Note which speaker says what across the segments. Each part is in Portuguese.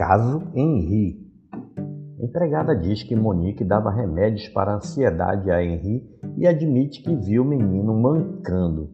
Speaker 1: Caso Henri. Empregada diz que Monique dava remédios para ansiedade a Henri e admite que viu o menino mancando.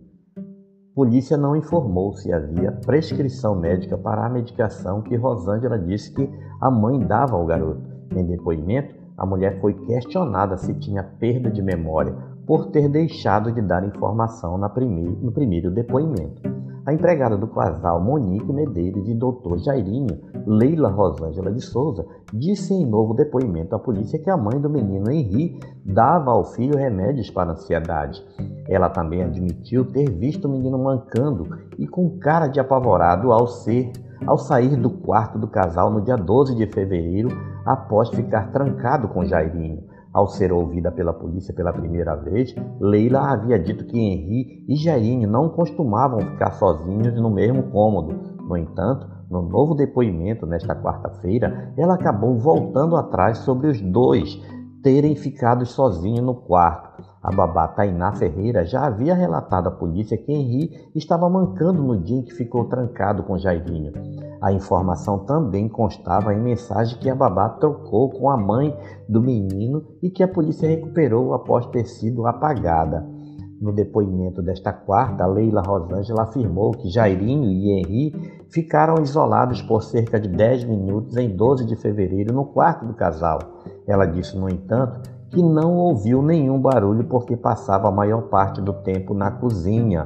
Speaker 1: Polícia não informou se havia prescrição médica para a medicação que Rosângela disse que a mãe dava ao garoto. Em depoimento, a mulher foi questionada se tinha perda de memória por ter deixado de dar informação no primeiro depoimento. A empregada do casal Monique Medeiros e Dr. Jairinho, Leila Rosângela de Souza, disse em novo depoimento à polícia que a mãe do menino Henri dava ao filho remédios para ansiedade. Ela também admitiu ter visto o menino mancando e com cara de apavorado ao ser ao sair do quarto do casal no dia 12 de fevereiro, após ficar trancado com Jairinho. Ao ser ouvida pela polícia pela primeira vez, Leila havia dito que Henri e Jairinho não costumavam ficar sozinhos no mesmo cômodo. No entanto, no novo depoimento nesta quarta-feira, ela acabou voltando atrás sobre os dois terem ficado sozinhos no quarto. A babá Tainá Ferreira já havia relatado à polícia que Henri estava mancando no dia em que ficou trancado com Jairinho. A informação também constava em mensagem que a babá trocou com a mãe do menino e que a polícia recuperou após ter sido apagada. No depoimento desta quarta, Leila Rosângela afirmou que Jairinho e Henri ficaram isolados por cerca de 10 minutos em 12 de fevereiro no quarto do casal. Ela disse, no entanto, que não ouviu nenhum barulho porque passava a maior parte do tempo na cozinha.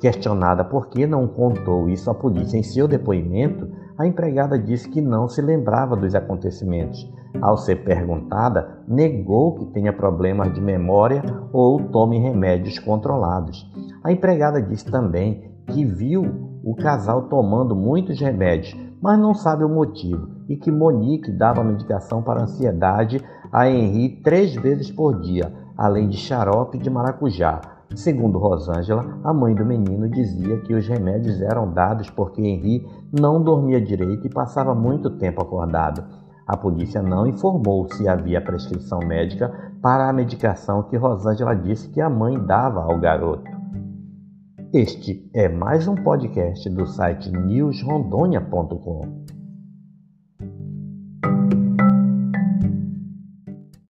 Speaker 1: Questionada por que não contou isso à polícia em seu depoimento, a empregada disse que não se lembrava dos acontecimentos. Ao ser perguntada, negou que tenha problemas de memória ou tome remédios controlados. A empregada disse também que viu o casal tomando muitos remédios, mas não sabe o motivo, e que Monique dava medicação para ansiedade a Henri três vezes por dia, além de xarope de maracujá. Segundo Rosângela, a mãe do menino dizia que os remédios eram dados porque Henri não dormia direito e passava muito tempo acordado. A polícia não informou se havia prescrição médica para a medicação que Rosângela disse que a mãe dava ao garoto. Este é mais um podcast do site newsrondônia.com.